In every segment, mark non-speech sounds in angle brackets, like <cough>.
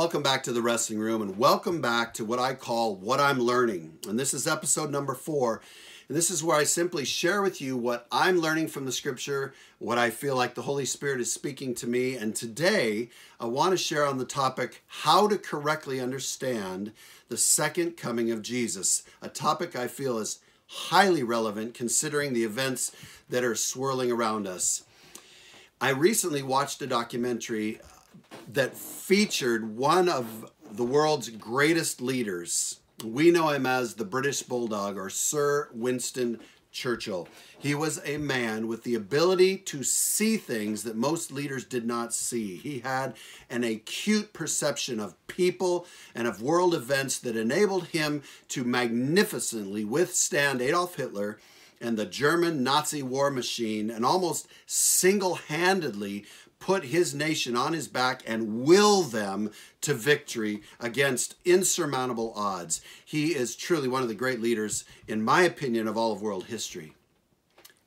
Welcome back to the wrestling room and welcome back to what I call What I'm Learning. And this is episode number four. And this is where I simply share with you what I'm learning from the scripture, what I feel like the Holy Spirit is speaking to me. And today I want to share on the topic how to correctly understand the second coming of Jesus, a topic I feel is highly relevant considering the events that are swirling around us. I recently watched a documentary that featured one of the world's greatest leaders. We know him as the British Bulldog or Sir Winston Churchill. He was a man with the ability to see things that most leaders did not see. He had an acute perception of people and of world events that enabled him to magnificently withstand Adolf Hitler and the German Nazi war machine and almost single handedly put his nation on his back and will them to victory against insurmountable odds. He is truly one of the great leaders, in my opinion, of all of world history.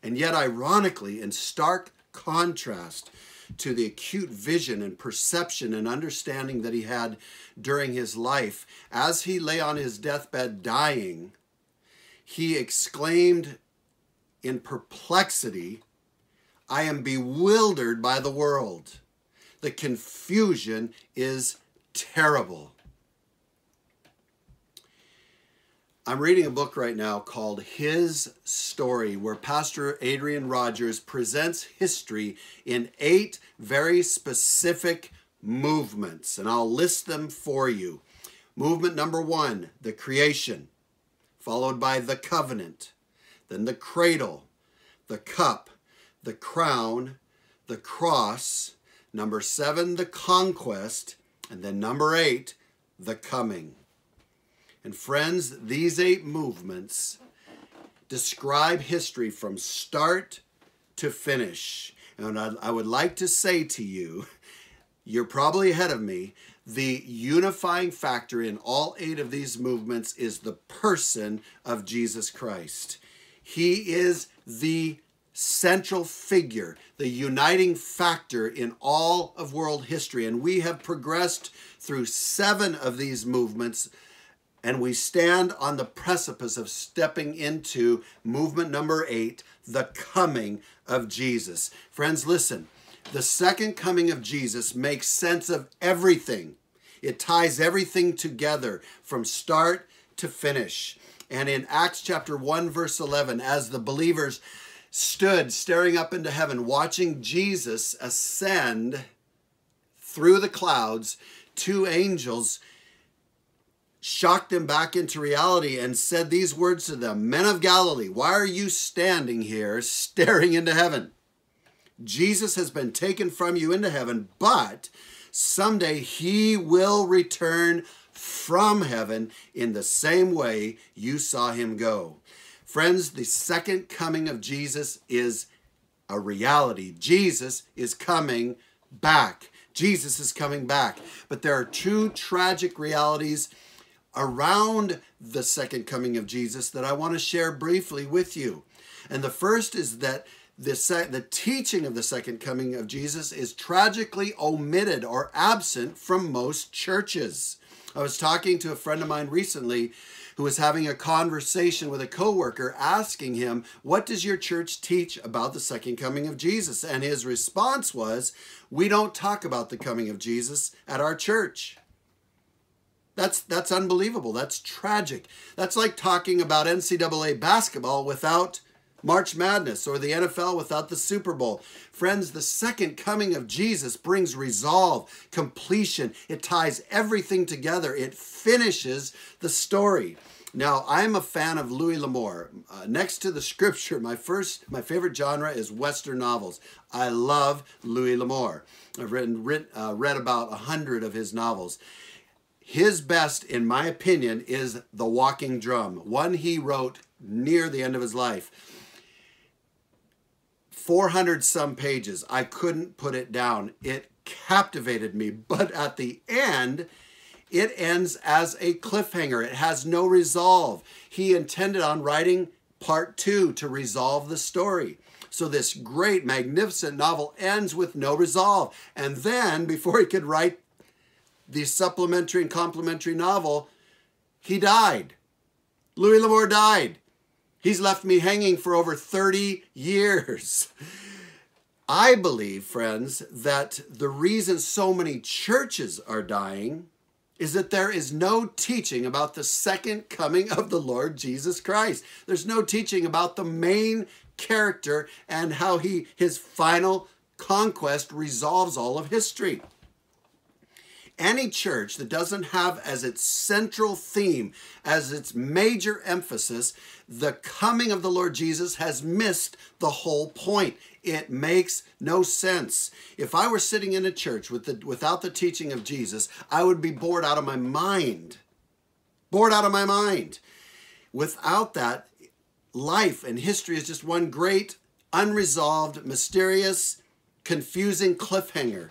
And yet, ironically, in stark contrast to the acute vision and perception and understanding that he had during his life, as he lay on his deathbed dying, he exclaimed in perplexity I am bewildered by the world. The confusion is terrible. I'm reading a book right now called His Story, where Pastor Adrian Rogers presents history in eight very specific movements, and I'll list them for you. Movement number one, the creation, followed by the covenant, then the cradle, the cup, the crown, the cross, number seven, the conquest, and then number eight, the coming. And friends, these eight movements describe history from start to finish. And I would like to say to you, you're probably ahead of me. The unifying factor in all eight of these movements is the person of Jesus Christ. He is the central figure, the uniting factor in all of world history. And we have progressed through seven of these movements, and we stand on the precipice of stepping into movement number eight, the coming of Jesus. Friends, listen. The second coming of Jesus makes sense of everything. It ties everything together from start to finish. And in Acts chapter 1, verse 11, as the believers stood staring up into heaven, watching Jesus ascend through the clouds, two angels shocked them back into reality and said these words to them Men of Galilee, why are you standing here <laughs> staring into heaven? Jesus has been taken from you into heaven, but someday he will return from heaven in the same way you saw him go. Friends, the second coming of Jesus is a reality. Jesus is coming back. Jesus is coming back. But there are two tragic realities around the second coming of Jesus that I want to share briefly with you. And the first is that the, the teaching of the second coming of Jesus is tragically omitted or absent from most churches. I was talking to a friend of mine recently who was having a conversation with a coworker asking him, "What does your church teach about the second coming of Jesus?" And his response was, "We don't talk about the coming of Jesus at our church." That's that's unbelievable. That's tragic. That's like talking about NCAA basketball without March Madness or the NFL without the Super Bowl. Friends, the second coming of Jesus brings resolve, completion. It ties everything together, it finishes the story. Now, I'm a fan of Louis L'Amour. Uh, next to the scripture, my first, my favorite genre is Western novels. I love Louis L'Amour. I've written, uh, read about a hundred of his novels. His best, in my opinion, is The Walking Drum, one he wrote near the end of his life. 400 some pages. I couldn't put it down. It captivated me. But at the end, it ends as a cliffhanger. It has no resolve. He intended on writing part two to resolve the story. So this great, magnificent novel ends with no resolve. And then, before he could write the supplementary and complementary novel, he died. Louis L'Amour died. He's left me hanging for over 30 years. I believe, friends, that the reason so many churches are dying is that there is no teaching about the second coming of the Lord Jesus Christ. There's no teaching about the main character and how he his final conquest resolves all of history. Any church that doesn't have as its central theme, as its major emphasis, the coming of the Lord Jesus has missed the whole point. It makes no sense. If I were sitting in a church with the, without the teaching of Jesus, I would be bored out of my mind. Bored out of my mind. Without that, life and history is just one great, unresolved, mysterious, confusing cliffhanger.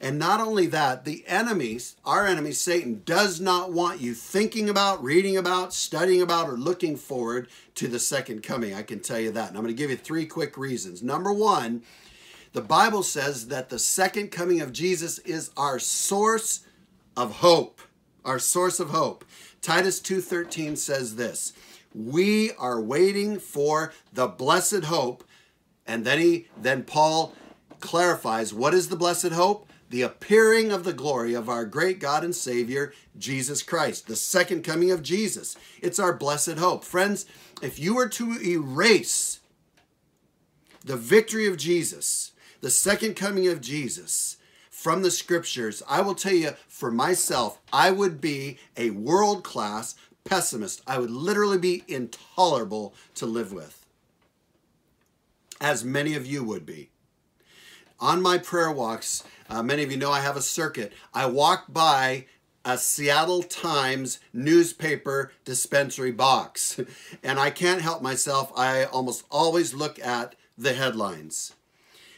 And not only that, the enemies, our enemy, Satan, does not want you thinking about, reading about, studying about, or looking forward to the second coming. I can tell you that. And I'm going to give you three quick reasons. Number one, the Bible says that the second coming of Jesus is our source of hope. Our source of hope. Titus 2:13 says this, "We are waiting for the blessed hope." And then he then Paul clarifies what is the blessed hope? The appearing of the glory of our great God and Savior, Jesus Christ, the second coming of Jesus. It's our blessed hope. Friends, if you were to erase the victory of Jesus, the second coming of Jesus, from the scriptures, I will tell you for myself, I would be a world class pessimist. I would literally be intolerable to live with, as many of you would be. On my prayer walks, uh, many of you know I have a circuit. I walk by a Seattle Times newspaper dispensary box, <laughs> and I can't help myself. I almost always look at the headlines.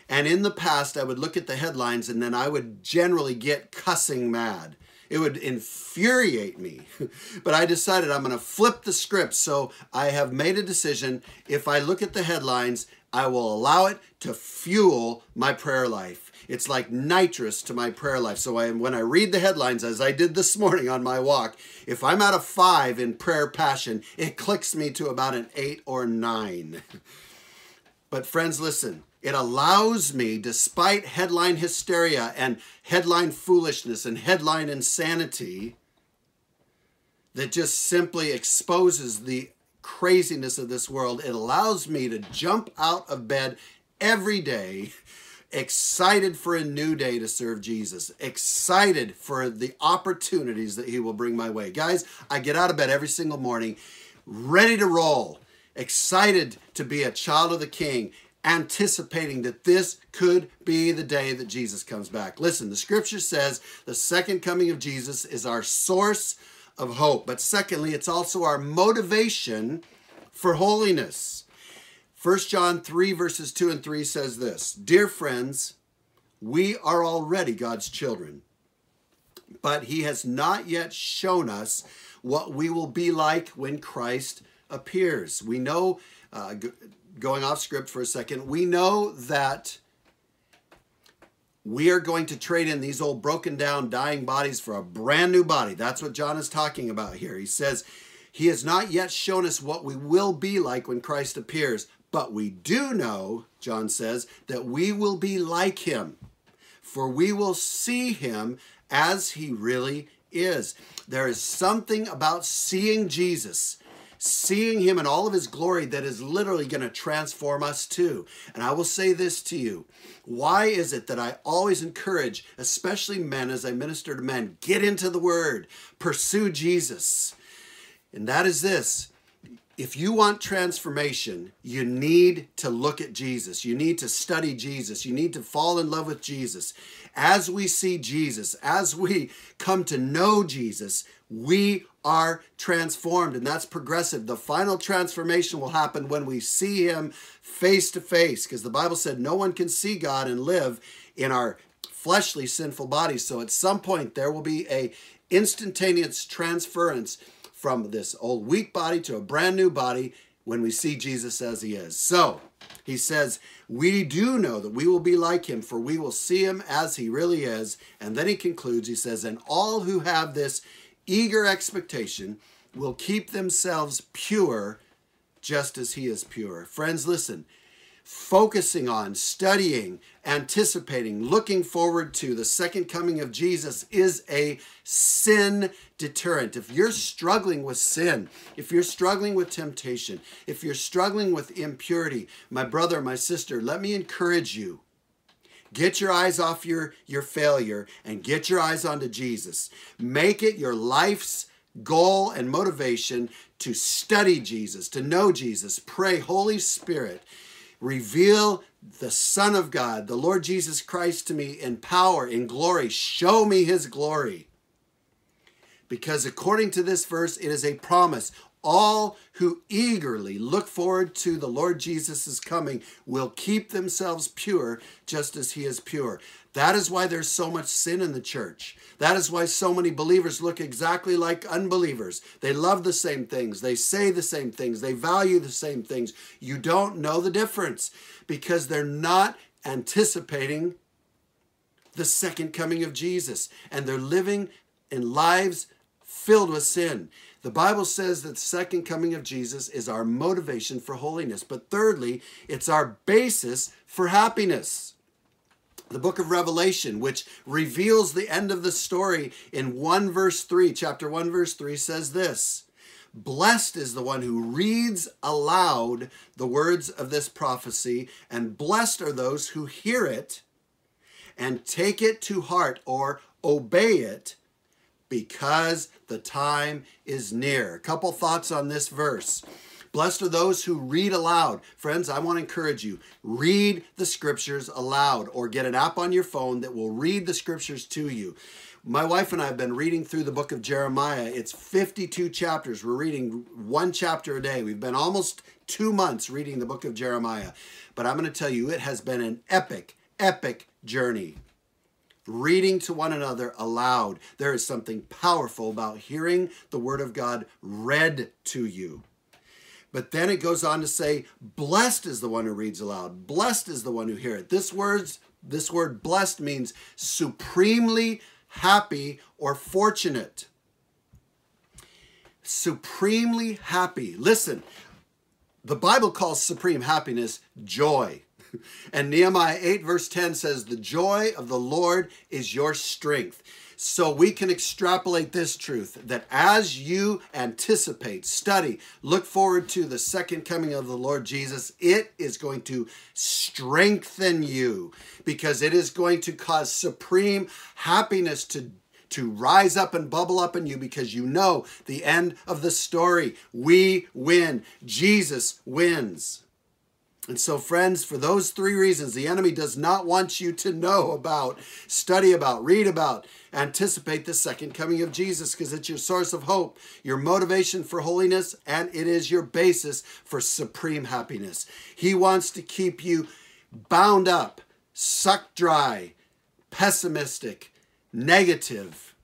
And in the past, I would look at the headlines and then I would generally get cussing mad. It would infuriate me. <laughs> but I decided I'm going to flip the script. So I have made a decision. If I look at the headlines, I will allow it to fuel my prayer life. It's like nitrous to my prayer life. So I, when I read the headlines, as I did this morning on my walk, if I'm at a five in prayer passion, it clicks me to about an eight or nine. <laughs> but friends, listen. It allows me, despite headline hysteria and headline foolishness and headline insanity, that just simply exposes the craziness of this world, it allows me to jump out of bed every day excited for a new day to serve Jesus, excited for the opportunities that He will bring my way. Guys, I get out of bed every single morning ready to roll, excited to be a child of the King, anticipating that this could be the day that Jesus comes back. Listen, the scripture says the second coming of Jesus is our source of hope, but secondly, it's also our motivation for holiness. 1 John 3, verses 2 and 3 says this Dear friends, we are already God's children, but He has not yet shown us what we will be like when Christ appears. We know, uh, going off script for a second, we know that we are going to trade in these old broken down, dying bodies for a brand new body. That's what John is talking about here. He says, He has not yet shown us what we will be like when Christ appears, but we do know, John says, that we will be like him, for we will see him as he really is. There is something about seeing Jesus, seeing him in all of his glory, that is literally going to transform us too. And I will say this to you why is it that I always encourage, especially men as I minister to men, get into the word, pursue Jesus? And that is this if you want transformation, you need to look at Jesus. You need to study Jesus. You need to fall in love with Jesus. As we see Jesus, as we come to know Jesus, we are transformed, and that's progressive. The final transformation will happen when we see Him face to face, because the Bible said no one can see God and live in our fleshly sinful bodies. So at some point, there will be a instantaneous transference from this old weak body to a brand new body when we see Jesus as he is. So, He says, We do know that we will be like him, for we will see him as he really is. And then he concludes, he says, And all who have this eager expectation will keep themselves pure just as he is pure. Friends, listen focusing on, studying, anticipating, looking forward to the second coming of Jesus is a sin deterrent. If you're struggling with sin, if you're struggling with temptation, if you're struggling with impurity, my brother, my sister, let me encourage you. Get your eyes off your, your failure and get your eyes onto Jesus. Make it your life's goal and motivation to study Jesus, to know Jesus. Pray, Holy Spirit, Reveal the Son of God, the Lord Jesus Christ, to me in power, in glory. Show me his glory. Because according to this verse, it is a promise. All who eagerly look forward to the Lord Jesus' coming will keep themselves pure just as he is pure. That is why there's so much sin in the church. That is why so many believers look exactly like unbelievers. They love the same things, they say the same things, they value the same things. You don't know the difference because they're not anticipating the second coming of Jesus and they're living in lives filled with sin. The Bible says that the second coming of Jesus is our motivation for holiness. But thirdly, it's our basis for happiness the book of Revelation, which reveals the end of the story in 1 verse 3, chapter 1, verse 3 says this Blessed is the one who reads aloud the words of this prophecy, and blessed are those who hear it and take it to heart or obey it because the time is near. A couple thoughts on this verse. Blessed are those who read aloud. Friends, I want to encourage you read the scriptures aloud or get an app on your phone that will read the scriptures to you. My wife and I have been reading through the book of Jeremiah. It's 52 chapters. We're reading one chapter a day. We've been almost two months reading the book of Jeremiah. But I'm going to tell you, it has been an epic, epic journey reading to one another aloud. There is something powerful about hearing the Word of God read to you. But then it goes on to say, blessed is the one who reads aloud. Blessed is the one who hears it. This words, this word blessed means supremely happy or fortunate. Supremely happy. Listen, the Bible calls supreme happiness joy. <laughs> And Nehemiah 8, verse 10 says, The joy of the Lord is your strength. So we can extrapolate this truth that as you anticipate, study, look forward to the second coming of the Lord Jesus, it is going to strengthen you because it is going to cause supreme happiness to to rise up and bubble up in you because you know the end of the story. We win. Jesus wins. And so, friends, for those three reasons, the enemy does not want you to know about, study about, read about, anticipate the second coming of Jesus because it's your source of hope, your motivation for holiness, and it is your basis for supreme happiness. He wants to keep you bound up, sucked dry, pessimistic, negative,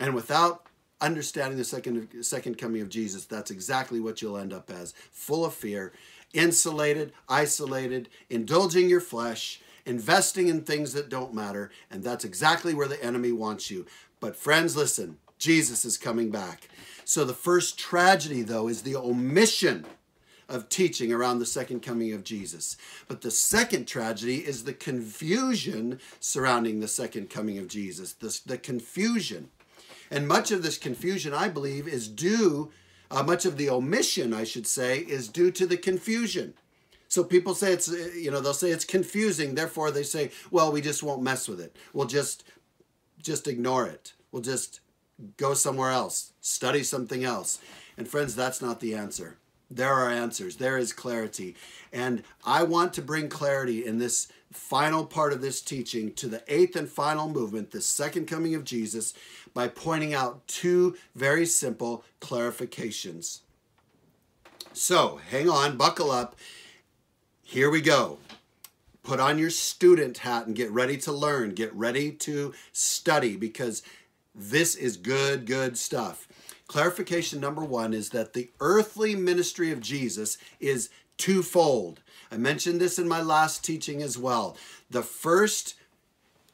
and without understanding the second second coming of Jesus, that's exactly what you'll end up as, full of fear insulated, isolated, indulging your flesh, investing in things that don't matter, and that's exactly where the enemy wants you. But, friends, listen Jesus is coming back. So, the first tragedy, though, is the omission of teaching around the second coming of Jesus. But the second tragedy is the confusion surrounding the second coming of Jesus, the, the confusion. And much of this confusion, I believe, is due uh, much of the omission, I should say, is due to the confusion. So people say it's, you know, they'll say it's confusing. Therefore, they say, well, we just won't mess with it. We'll just, just ignore it. We'll just go somewhere else, study something else. And friends, that's not the answer. There are answers. There is clarity. And I want to bring clarity in this final part of this teaching to the eighth and final movement, the second coming of Jesus, by pointing out two very simple clarifications. So, hang on, buckle up. Here we go. Put on your student hat and get ready to learn. Get ready to study because this is good, good stuff. Clarification number one is that the earthly ministry of Jesus is twofold. I mentioned this in my last teaching as well. The first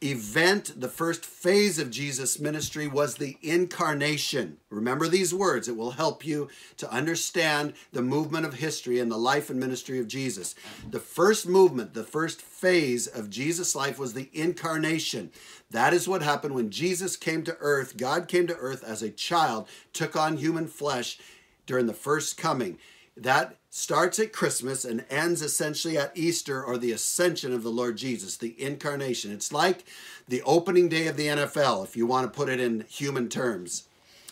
event, the first phase of Jesus' ministry was the incarnation. Remember these words, it will help you to understand the movement of history and the life and ministry of Jesus. The first movement, the first phase of Jesus' life was the incarnation. That is what happened when Jesus came to earth. God came to earth as a child, took on human flesh during the first coming. That starts at Christmas and ends essentially at Easter or the ascension of the Lord Jesus, the incarnation. It's like the opening day of the NFL, if you want to put it in human terms.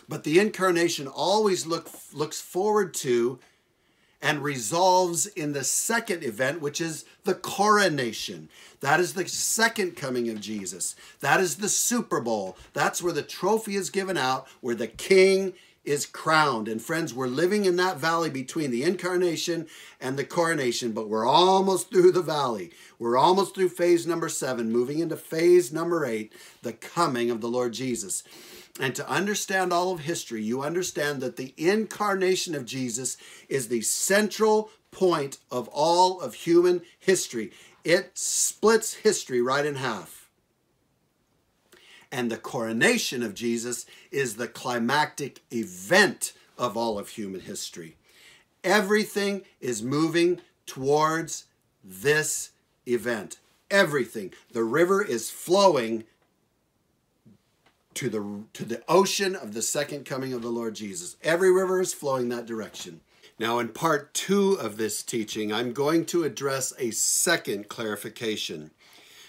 But the incarnation always look, looks forward to and resolves in the second event, which is the coronation. That is the second coming of Jesus. That is the Super Bowl. That's where the trophy is given out, where the king is crowned. And friends, we're living in that valley between the incarnation and the coronation, but we're almost through the valley. We're almost through phase number seven, moving into phase number eight, the coming of the Lord Jesus. And to understand all of history, you understand that the incarnation of Jesus is the central point of all of human history. It splits history right in half. And the coronation of Jesus is the climactic event of all of human history. Everything is moving towards this event. Everything. The river is flowing to the, to the ocean of the second coming of the Lord Jesus. Every river is flowing that direction. Now, in part two of this teaching, I'm going to address a second clarification.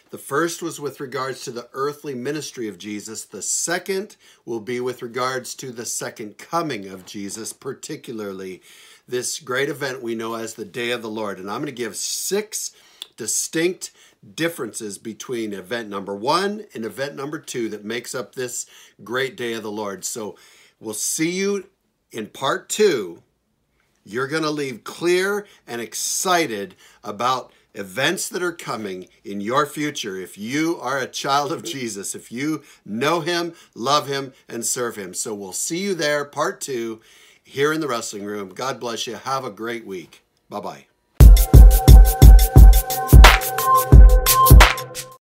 The first was with regards to the earthly ministry of Jesus. The second will be with regards to the second coming of Jesus, particularly this great event we know as the Day of the Lord. And I'm going to give six distinct differences between event number one and event number two that makes up this great Day of the Lord. So we'll see you in part two. You're going to leave clear and excited about events that are coming in your future if you are a child of Jesus, if you know Him, love Him, and serve Him. So we'll see you there, part two, here in the wrestling room. God bless you. Have a great week. Bye bye.